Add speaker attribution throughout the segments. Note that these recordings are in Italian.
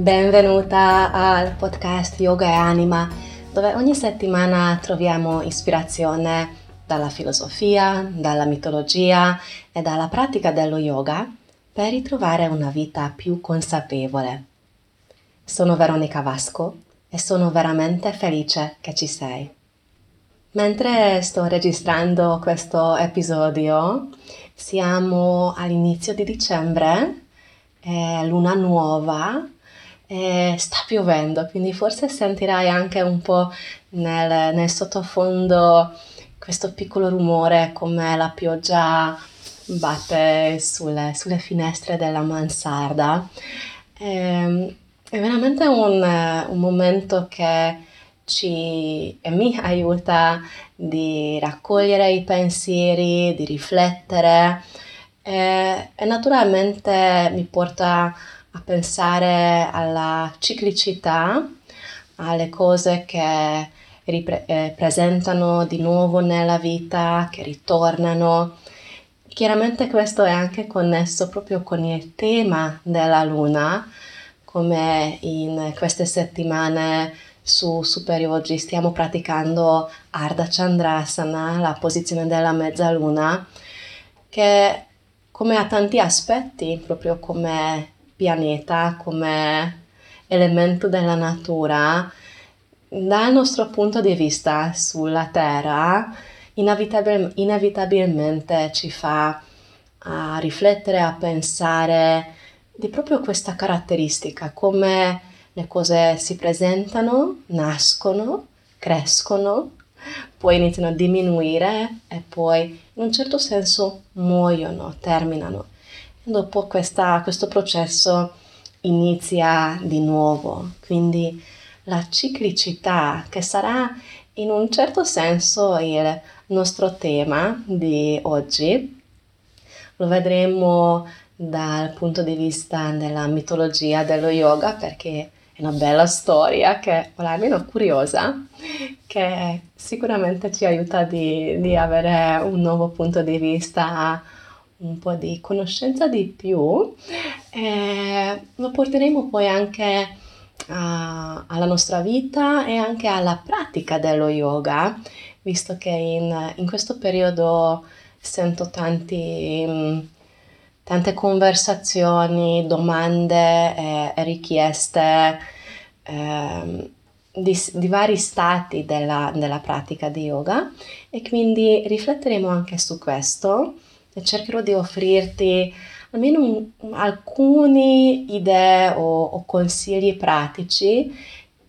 Speaker 1: Benvenuta al podcast Yoga e Anima, dove ogni settimana troviamo ispirazione dalla filosofia, dalla mitologia e dalla pratica dello yoga per ritrovare una vita più consapevole. Sono Veronica Vasco e sono veramente felice che ci sei. Mentre sto registrando questo episodio, siamo all'inizio di dicembre, è luna nuova e sta piovendo, quindi forse sentirai anche un po' nel, nel sottofondo questo piccolo rumore come la pioggia batte sulle, sulle finestre della mansarda. E, ehm, è veramente un, un momento che ci e mi aiuta di raccogliere i pensieri, di riflettere e, e naturalmente mi porta a pensare alla ciclicità, alle cose che ripresentano eh, di nuovo nella vita, che ritornano. Chiaramente questo è anche connesso proprio con il tema della luna, come in queste settimane su Super Yogi stiamo praticando Ardha Chandrasana, la posizione della mezzaluna, che come ha tanti aspetti, proprio come pianeta, come elemento della natura, dal nostro punto di vista sulla Terra, inevitabil- inevitabilmente ci fa a riflettere, a pensare di proprio questa caratteristica, come le cose si presentano, nascono, crescono, poi iniziano a diminuire e poi in un certo senso muoiono, terminano. Dopo questa, questo processo inizia di nuovo, quindi la ciclicità che sarà in un certo senso il nostro tema di oggi. Lo vedremo dal punto di vista della mitologia dello yoga perché una bella storia che, o almeno curiosa, che sicuramente ci aiuta di, di avere un nuovo punto di vista, un po' di conoscenza di più. E lo porteremo poi anche a, alla nostra vita e anche alla pratica dello yoga, visto che in, in questo periodo sento tanti tante conversazioni, domande e, e richieste eh, di, di, vari stati della, della pratica di yoga e quindi rifletteremo anche su questo cercherò di offrirti almeno un, alcune idee o, o consigli pratici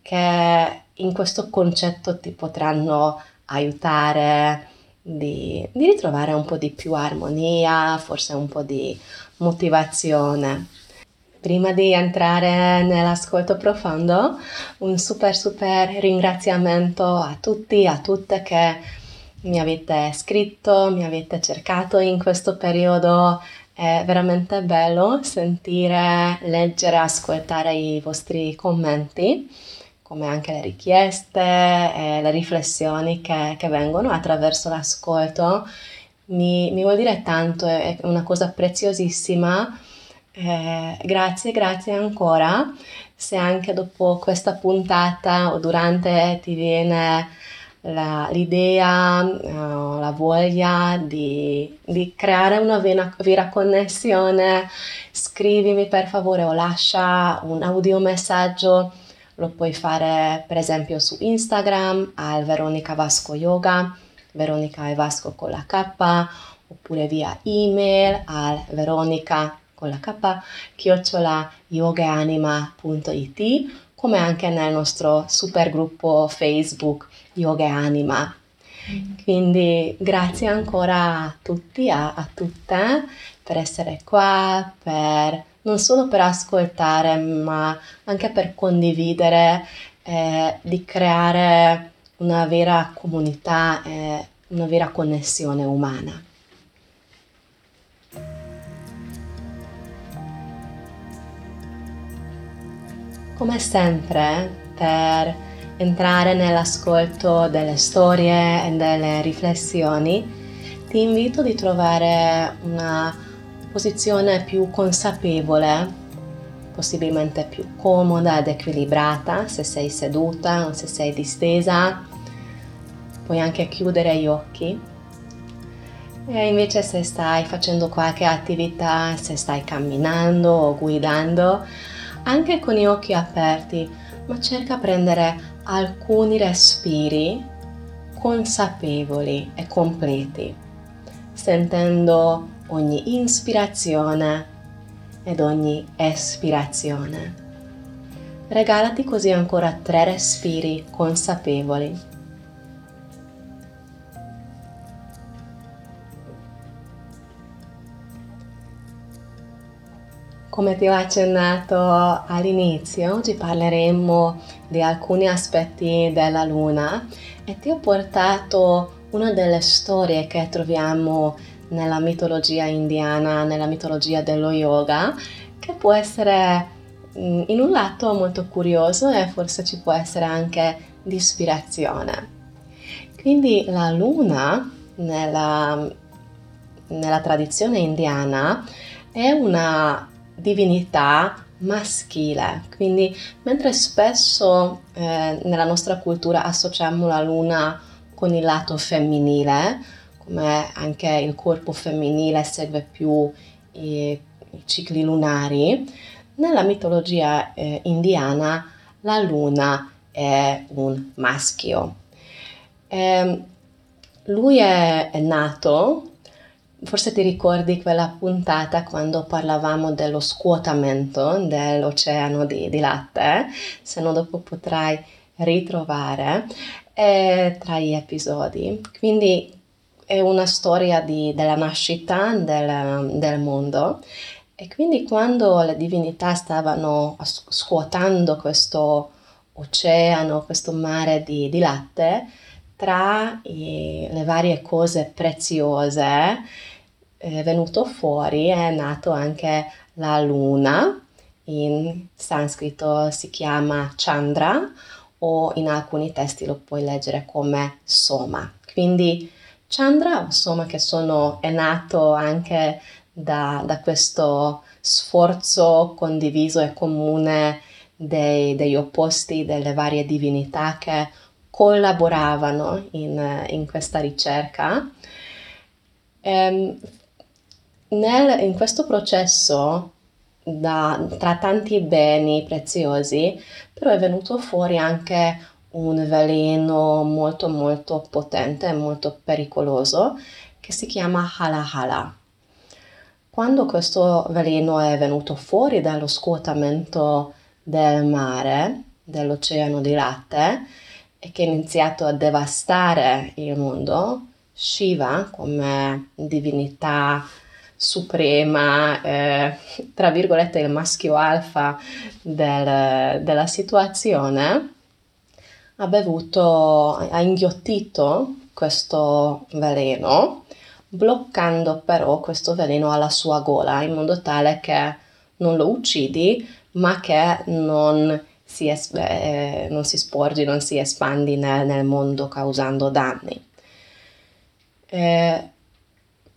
Speaker 1: che in questo concetto ti potranno aiutare di, di ritrovare un po' di più armonia, forse un po' di motivazione. Prima di entrare nell'ascolto profondo, un super super ringraziamento a tutti, a tutte che mi avete scritto, mi avete cercato in questo periodo. È veramente bello sentire, leggere, ascoltare i vostri commenti come anche le richieste e le riflessioni che, che vengono attraverso l'ascolto. Mi, mi, vuol dire tanto, è una cosa preziosissima. Eh, grazie, grazie ancora. Se anche dopo questa puntata o durante ti viene la, l'idea, uh, la voglia di, di creare una vera, vera, connessione, scrivimi per favore o lascia un audiomessaggio. Lo puoi fare per esempio su Instagram al Veronica Vasco Yoga, Veronica e Vasco con la K, oppure via email al veronica con la K, chiocciola yogaanima.it, come anche nel nostro super gruppo Facebook Yoga Anima. Quindi grazie ancora a tutti, a, a tutte per essere qua, per non solo per ascoltare, ma anche per condividere, eh, di creare una vera comunità e una vera connessione umana. Come sempre, per entrare nell'ascolto delle storie e delle riflessioni, ti invito di trovare una posizione più consapevole possibilmente più comoda ed equilibrata se sei seduta o se sei distesa. Puoi anche chiudere gli occhi. E invece se stai facendo qualche attività, se stai camminando o guidando, anche con gli occhi aperti, ma cerca prendere alcuni respiri consapevoli e completi, sentendo ogni ispirazione ed ogni espirazione. Regalati così ancora tre respiri consapevoli. Come ti ho accennato all'inizio, oggi parleremo di alcuni aspetti della luna e ti ho portato una delle storie che troviamo nella mitologia indiana, nella mitologia dello yoga, che può essere mm, in un lato molto curioso e forse ci può essere anche di ispirazione. Quindi la luna nella, nella tradizione indiana è una divinità maschile, quindi mentre spesso eh, nella nostra cultura associamo la luna con il lato femminile, come anche il corpo femminile segue più i, i cicli lunari, nella mitologia eh, indiana la luna è un maschio. Eh, lui è, è nato Forse ti ricordi quella puntata quando parlavamo dello scuotamento dell'oceano di, di latte, se no dopo potrai ritrovare eh, tra gli episodi. Quindi è una storia di, della nascita del, del, mondo e quindi quando le divinità stavano scuotando questo oceano, questo mare di, di latte, tra i, le varie cose preziose è venuto fuori, è nato anche la luna, in sanscrito si chiama Chandra o in alcuni testi lo puoi leggere come Soma. Quindi Chandra o Soma che sono, è nato anche da, da questo sforzo condiviso e comune dei, degli opposti delle varie divinità che collaboravano in, in questa ricerca. Um, nel, in questo processo, da, tra tanti beni preziosi, però è venuto fuori anche un veleno molto molto potente e molto pericoloso che si chiama Hala Hala. Quando questo veleno è venuto fuori dallo scuotamento del mare, dell'oceano di latte, e che ha iniziato a devastare il mondo, Shiva, come divinità suprema, eh, tra virgolette il maschio alfa del, della situazione, ha bevuto, ha inghiottito questo veleno, bloccando però questo veleno alla sua gola in modo tale che non lo uccidi, ma che non si, es- eh, non si sporgi, non si espandi nel, nel mondo causando danni. Eh,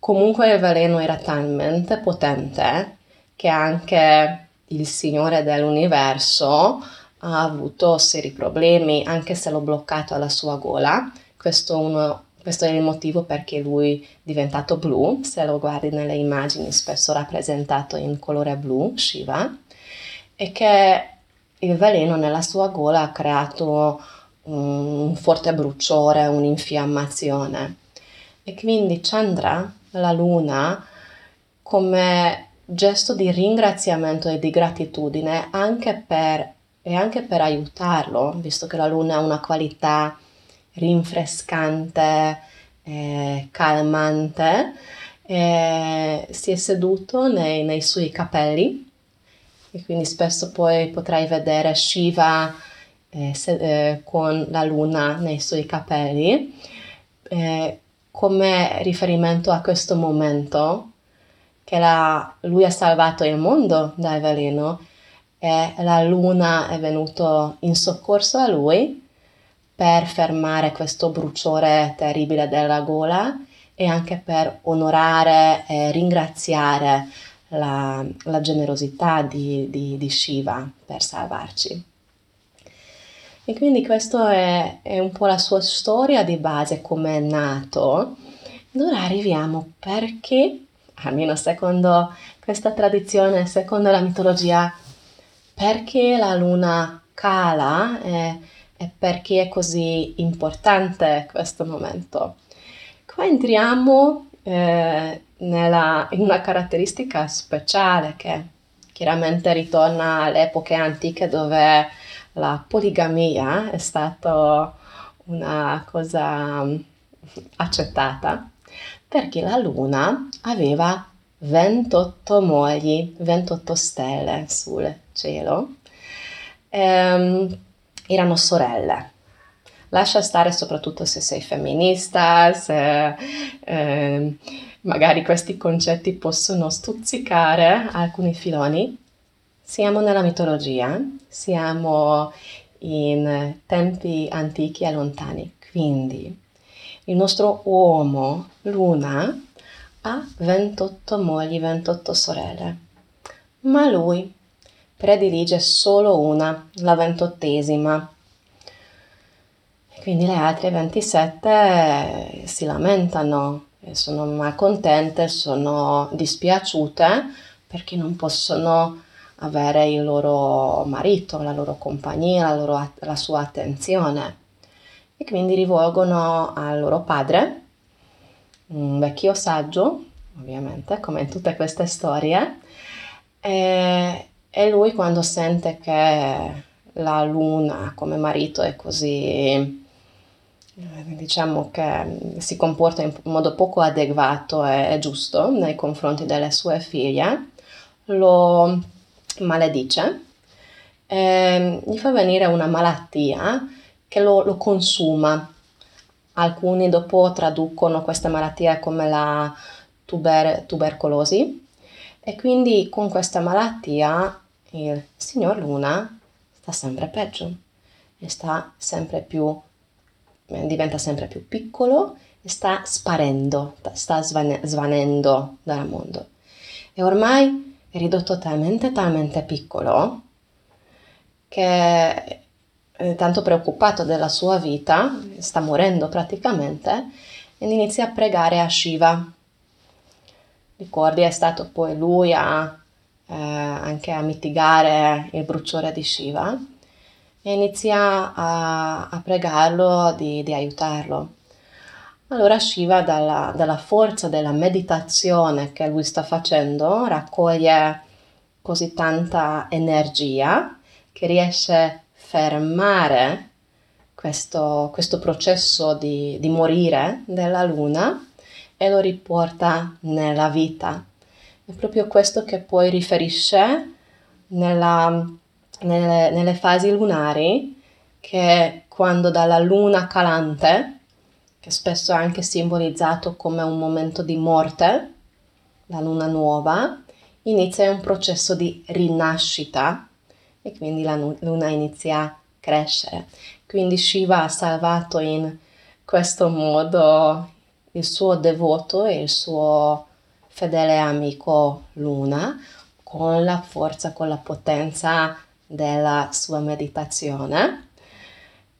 Speaker 1: Comunque il veleno era talmente potente che anche il Signore dell'universo ha avuto seri problemi, anche se l'ho bloccato alla sua gola. Questo, uno, questo è il motivo perché lui è diventato blu, se lo guardi nelle immagini spesso rappresentato in colore blu, Shiva, e che il veleno nella sua gola ha creato un forte bruciore, un'infiammazione. E quindi Chandra la luna come gesto di ringraziamento e di gratitudine anche per, e anche per aiutarlo, visto che la luna ha una qualità rinfrescante, eh, calmante, eh, si è seduto nei, nei, suoi capelli. E quindi spesso poi potrai vedere Shiva eh, se, eh, con la luna nei suoi capelli. Eh, come riferimento a questo momento che la, lui ha salvato il mondo dal veleno e la luna è venuta in soccorso a lui per fermare questo bruciore terribile della gola e anche per onorare e ringraziare la, la generosità di, di, di, Shiva per salvarci. E quindi questa è, è, un po' la sua storia di base, come è nato. Ed ora arriviamo perché, almeno secondo questa tradizione, secondo la mitologia, perché la luna cala e, e perché è così importante questo momento. Qua entriamo eh, nella, in una caratteristica speciale che chiaramente ritorna alle epoche antiche dove la poligamia è stata una cosa mm, accettata perché la luna aveva 28 mogli, 28 stelle sul cielo. Ehm, erano sorelle lascia stare soprattutto se sei femminista, se eh, magari questi concetti possono stuzzicare alcuni filoni. Siamo nella mitologia, siamo in tempi antichi e lontani, quindi il nostro uomo, Luna, ha 28 mogli, 28 sorelle, ma lui predilige solo una, la ventottesima, quindi le altre 27 si lamentano, sono malcontente, sono dispiaciute perché non possono avere il loro marito, la loro compagnia, la, loro, la sua attenzione. E quindi rivolgono al loro padre, un vecchio saggio, ovviamente, come in tutte queste storie, e, e lui quando sente che la luna come marito è così diciamo che si comporta in modo poco adeguato e giusto nei confronti delle sue figlie, lo maledice, e gli fa venire una malattia che lo, lo consuma. Alcuni dopo traducono questa malattia come la tuber, tubercolosi e quindi con questa malattia il signor Luna sta sempre peggio e sta sempre più eh, diventa sempre più piccolo e sta sparendo, sta svane- svanendo dal mondo. E ormai ridotto talmente, talmente piccolo che è tanto preoccupato della sua vita, sta morendo praticamente, ed inizia a pregare a Shiva. Ricordi, è stato poi lui a, eh, anche a mitigare il bruciore di Shiva e inizia a, a pregarlo di, di, aiutarlo. Allora Shiva dalla, dalla forza della meditazione che lui sta facendo raccoglie così tanta energia che riesce a fermare questo, questo processo di, di, morire della luna e lo riporta nella vita. È proprio questo che poi riferisce nella nelle, nelle fasi lunari, che quando dalla luna calante, che spesso è anche simbolizzato come un momento di morte, la luna nuova, inizia un processo di rinascita e quindi la luna inizia a crescere. Quindi Shiva ha salvato in questo modo il suo devoto e il suo fedele amico Luna con la forza, con la potenza della sua meditazione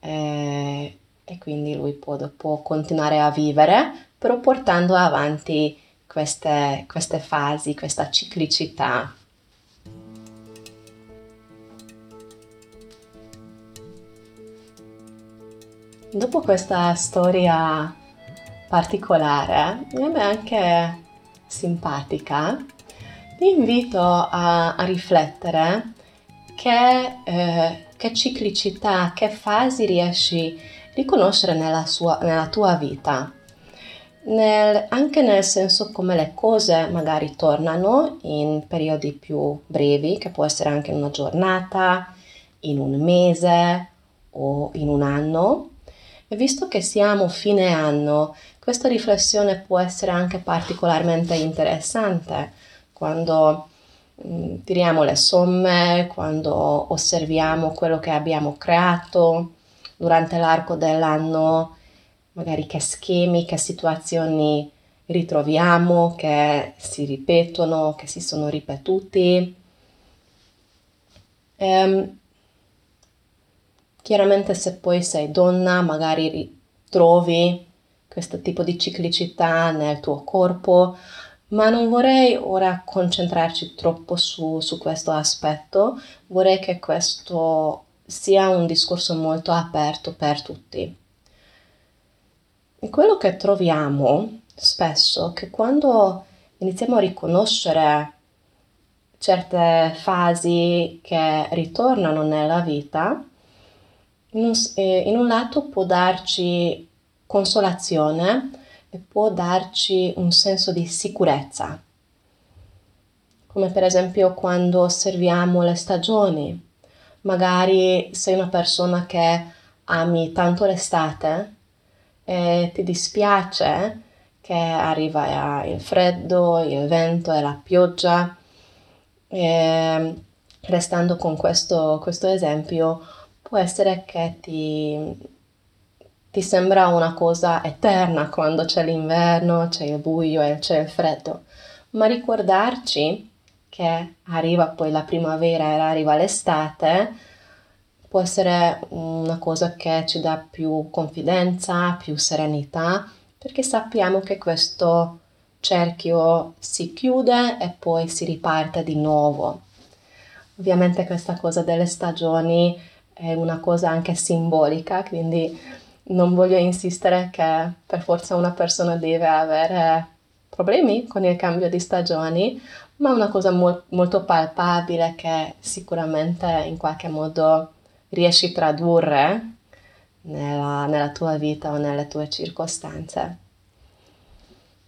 Speaker 1: eh, e quindi lui può, può, continuare a vivere però portando avanti queste, queste fasi, questa ciclicità. Dopo questa storia particolare, me anche simpatica, vi invito a, a riflettere che, eh, che ciclicità, che fasi riesci a riconoscere nella, sua, nella tua vita. Nel, anche nel senso come le cose magari tornano in periodi più brevi, che può essere anche in una giornata, in un mese o in un anno. E visto che siamo fine anno, questa riflessione può essere anche particolarmente interessante quando Mm, tiriamo le somme, quando osserviamo quello che abbiamo creato durante l'arco dell'anno, magari che schemi, che situazioni ritroviamo, che si ripetono, che si sono ripetuti. Ehm, chiaramente se poi sei donna magari ritrovi questo tipo di ciclicità nel tuo corpo, ma non vorrei ora concentrarci troppo su, su questo aspetto, vorrei che questo sia un discorso molto aperto per tutti. E quello che troviamo spesso è che quando iniziamo a riconoscere certe fasi che ritornano nella vita, in un, eh, in un lato può darci consolazione e può darci un senso di sicurezza, come per esempio quando osserviamo le stagioni. Magari sei una persona che ami tanto l'estate e ti dispiace che arriva il freddo, il vento e la pioggia. E restando con questo, questo esempio, può essere che ti, ti sembra una cosa eterna quando c'è l'inverno, c'è il buio e c'è il freddo, ma ricordarci che arriva poi la primavera e arriva l'estate può essere una cosa che ci dà più confidenza, più serenità, perché sappiamo che questo cerchio si chiude e poi si riparte di nuovo. Ovviamente questa cosa delle stagioni è una cosa anche simbolica, quindi non voglio insistere che per forza una persona deve avere problemi con il cambio di stagioni, ma una cosa mo- molto palpabile che sicuramente in qualche modo riesci a tradurre nella, nella tua vita o nelle tue circostanze.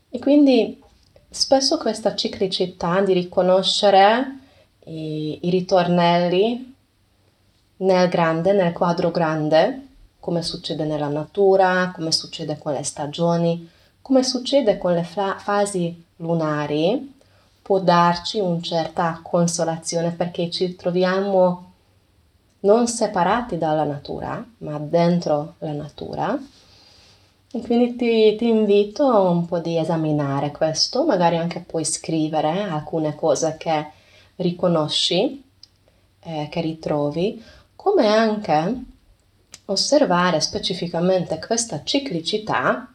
Speaker 1: E quindi spesso questa ciclicità di riconoscere i, i ritornelli nel grande, nel quadro grande, come succede nella natura, come succede con le stagioni, come succede con le fa- fasi lunari, può darci una certa consolazione perché ci troviamo non separati dalla natura, ma dentro la natura. E quindi ti, ti invito un po' di esaminare questo, magari anche puoi scrivere alcune cose che riconosci, eh, che ritrovi, come anche osservare specificamente questa ciclicità,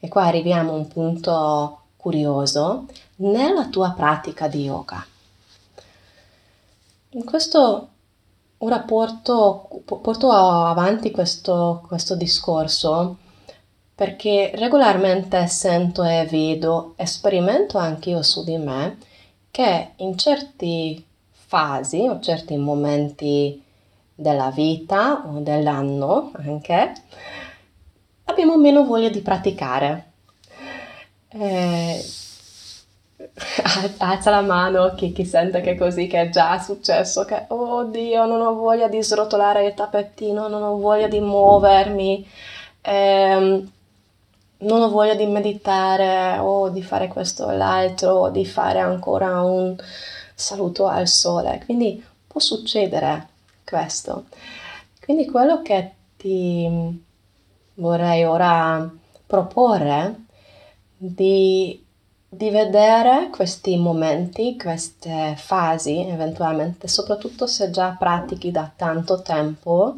Speaker 1: e qua arriviamo a un punto curioso, nella tua pratica di yoga. In questo ora porto, porto avanti questo, questo discorso perché regolarmente sento e vedo sperimento anche io su di me che in certe fasi o certi momenti della vita o dell'anno anche, abbiamo meno voglia di praticare. Eh, alza la mano chi, chi, sente che è così, che è già successo, che oh Dio, non ho voglia di srotolare il tappettino, non ho voglia di muovermi, ehm, non ho voglia di meditare o di fare questo o l'altro, o di fare ancora un saluto al sole. Quindi può succedere questo. Quindi quello che ti vorrei ora proporre di, di vedere questi momenti, queste fasi eventualmente, soprattutto se già pratichi da tanto tempo,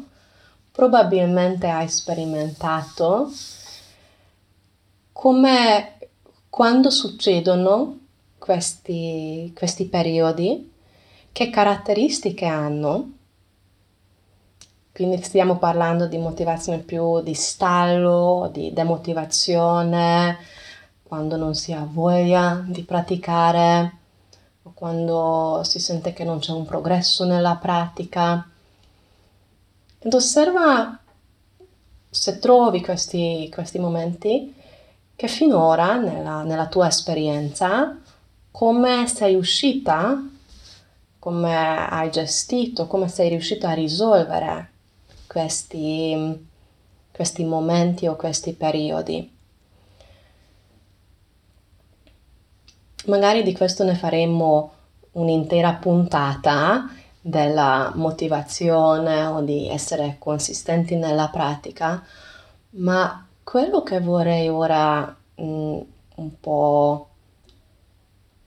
Speaker 1: probabilmente hai sperimentato come quando succedono questi, questi periodi, che caratteristiche hanno quindi stiamo parlando di motivazione più di stallo, di demotivazione, quando non si ha voglia di praticare o quando si sente che non c'è un progresso nella pratica. Ed osserva se trovi questi, questi momenti che finora nella, nella tua esperienza come sei uscita, come hai gestito, come sei riuscito a risolvere questi, questi momenti o questi periodi. Magari di questo ne faremo un'intera puntata della motivazione o di essere consistenti nella pratica, ma quello che vorrei ora mh, un po'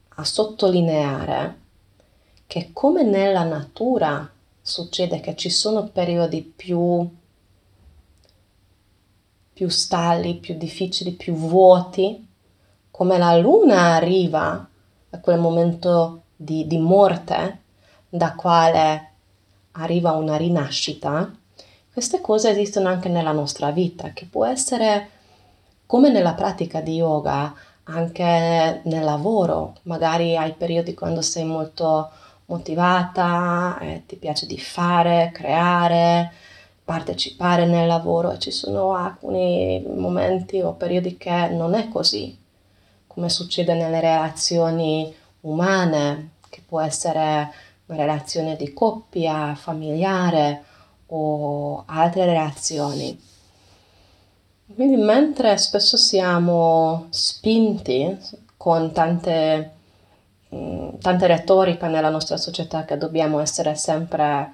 Speaker 1: a sottolineare che come nella natura succede che ci sono periodi più, più stalli, più difficili, più vuoti, come la luna arriva a quel momento di, di morte da quale arriva una rinascita, queste cose esistono anche nella nostra vita, che può essere come nella pratica di yoga, anche nel lavoro, magari hai periodi quando sei molto motivata, eh, ti piace di fare, creare, partecipare nel lavoro e ci sono alcuni momenti o periodi che non è così, come succede nelle relazioni umane, che può essere una relazione di coppia, familiare o altre relazioni. Quindi mentre spesso siamo spinti con tante, mm, tante retorica nella nostra società che dobbiamo essere sempre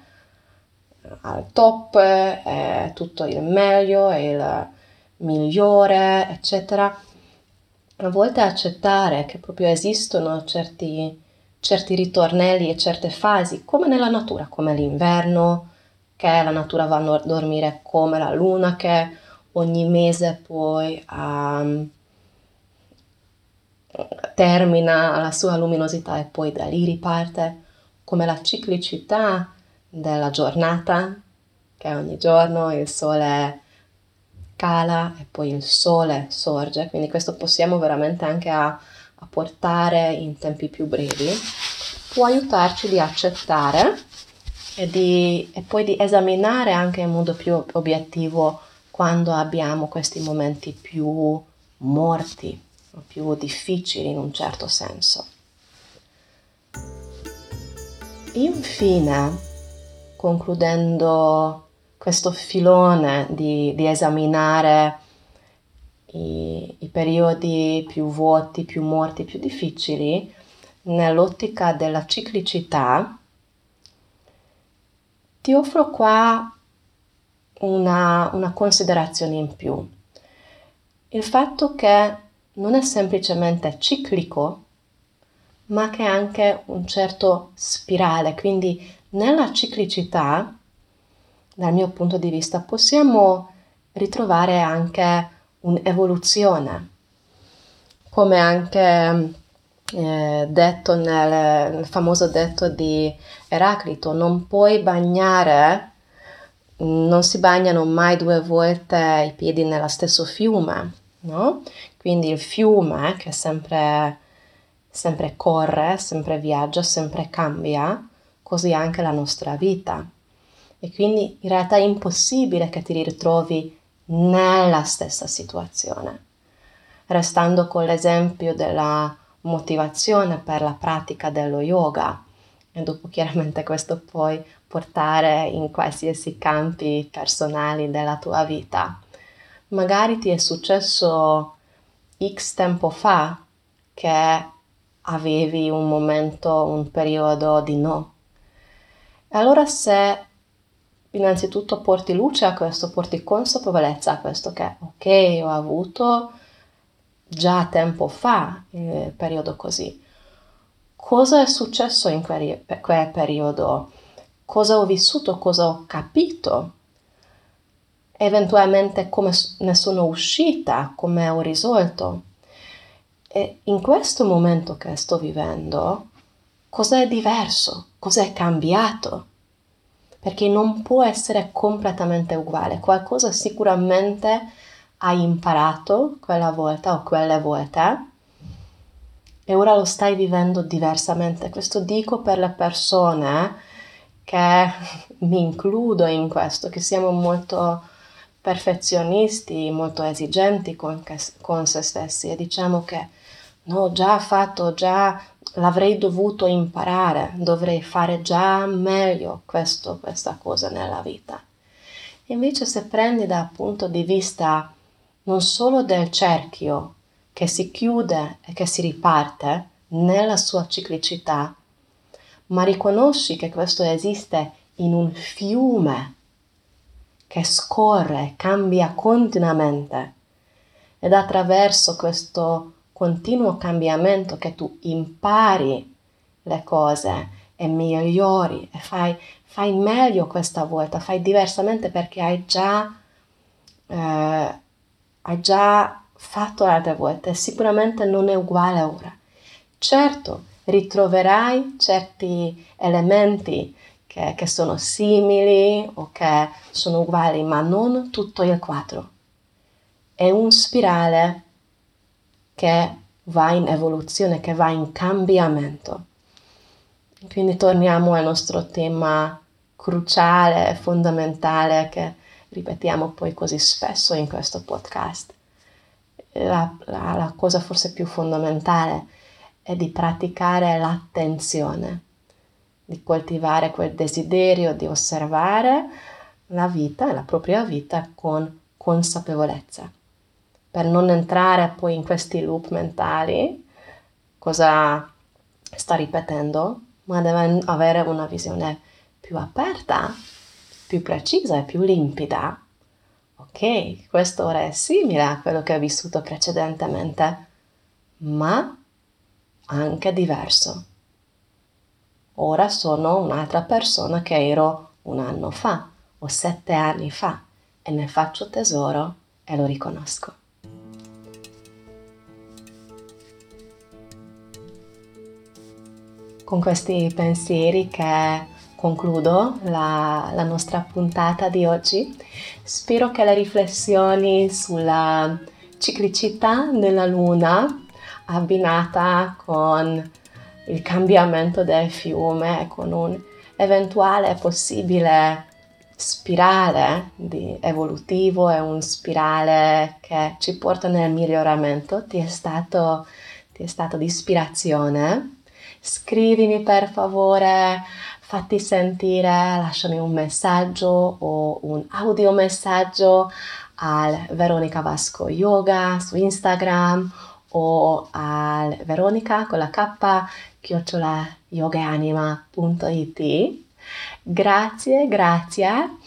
Speaker 1: al top, è tutto il meglio, è il migliore, eccetera, a volte accettare che proprio esistono certi, certi ritornelli e certe fasi, come nella natura, come l'inverno, che la natura va a dormire come la luna, che ogni mese poi um, termina la sua luminosità e poi da lì riparte, come la ciclicità della giornata, che ogni giorno il sole cala e poi il sole sorge, quindi questo possiamo veramente anche a, a portare in tempi più brevi, può aiutarci di accettare e, di, e poi di esaminare anche in modo più obiettivo quando abbiamo questi momenti più morti, più difficili in un certo senso. Infine, concludendo questo filone di, di esaminare i, i periodi più vuoti, più morti, più difficili, nell'ottica della ciclicità, ti offro qua una, una considerazione in più. Il fatto che non è semplicemente ciclico, ma che è anche un certo spirale, quindi nella ciclicità, dal mio punto di vista, possiamo ritrovare anche un'evoluzione, come anche eh, detto nel, nel famoso detto di Eraclito, non puoi bagnare non si bagnano mai due volte i piedi nello stesso fiume, no? Quindi il fiume che sempre, sempre corre, sempre viaggia, sempre cambia, così anche la nostra vita. E quindi in realtà è impossibile che ti ritrovi nella stessa situazione. Restando con l'esempio della motivazione per la pratica dello yoga, e dopo chiaramente questo puoi portare in qualsiasi campi personali della tua vita. Magari ti è successo X tempo fa che avevi un momento, un periodo di no. Allora se innanzitutto porti luce a questo, porti consapevolezza a questo che ok, ho avuto già tempo fa il periodo così. Cosa è successo in quel, quel periodo? cosa ho vissuto, cosa ho capito, eventualmente come ne sono uscita, come ho risolto. E in questo momento che sto vivendo, cosa è diverso, cosa è cambiato? Perché non può essere completamente uguale, qualcosa sicuramente hai imparato quella volta o quelle volte e ora lo stai vivendo diversamente. Questo dico per le persone che mi includo in questo, che siamo molto perfezionisti, molto esigenti con, con se stessi e diciamo che no, già fatto, già l'avrei dovuto imparare, dovrei fare già meglio questo, questa cosa nella vita. Invece se prendi dal punto di vista non solo del cerchio che si chiude e che si riparte nella sua ciclicità, ma riconosci che questo esiste in un fiume che scorre, cambia continuamente ed attraverso questo continuo cambiamento che tu impari le cose e migliori e fai, fai meglio questa volta, fai diversamente perché hai già, eh, hai già fatto altre volte, sicuramente non è uguale ora. Certo, ritroverai certi elementi che, che sono simili o che sono uguali, ma non tutto il quadro. È un spirale che va in evoluzione, che va in cambiamento. Quindi torniamo al nostro tema cruciale, fondamentale che ripetiamo poi così spesso in questo podcast. La, la, la cosa forse più fondamentale è di praticare l'attenzione, di coltivare quel desiderio di osservare la vita, la propria vita con consapevolezza, per non entrare poi in questi loop mentali, cosa sta ripetendo, ma deve avere una visione più aperta, più precisa e più limpida. Ok, questo ora è simile a quello che ho vissuto precedentemente, ma anche diverso. Ora sono un'altra persona che ero un anno fa o sette anni fa e ne faccio tesoro e lo riconosco. Con questi pensieri che concludo la, la, nostra puntata di oggi. Spero che le riflessioni sulla ciclicità della luna abbinata con il cambiamento del fiume, con un eventuale possibile spirale evolutivo e un spirale che ci porta nel miglioramento ti è stato, ti è stato di ispirazione. Scrivimi per favore, fatti sentire, lasciami un messaggio o un audiomessaggio al Veronica Vasco Yoga su Instagram o al Veronica con la K chiocciola yogaanima.it. Grazie, grazie.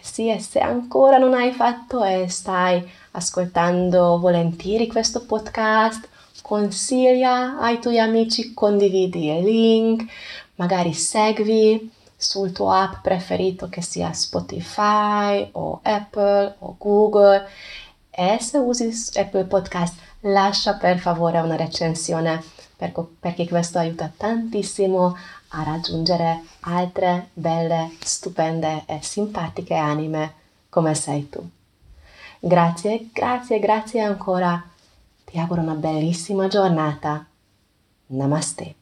Speaker 1: Sì, e se ancora non hai fatto e stai ascoltando volentieri questo podcast, consiglia ai tuoi amici, condividi il link, magari segui sul tuo app preferito che sia Spotify o Apple o Google e se usi Apple Podcast lascia per favore una recensione perché questo aiuta tantissimo a raggiungere altre belle, stupende e simpatiche anime come sei tu. Grazie, grazie, grazie ancora. Ti auguro una bellissima giornata. Namaste.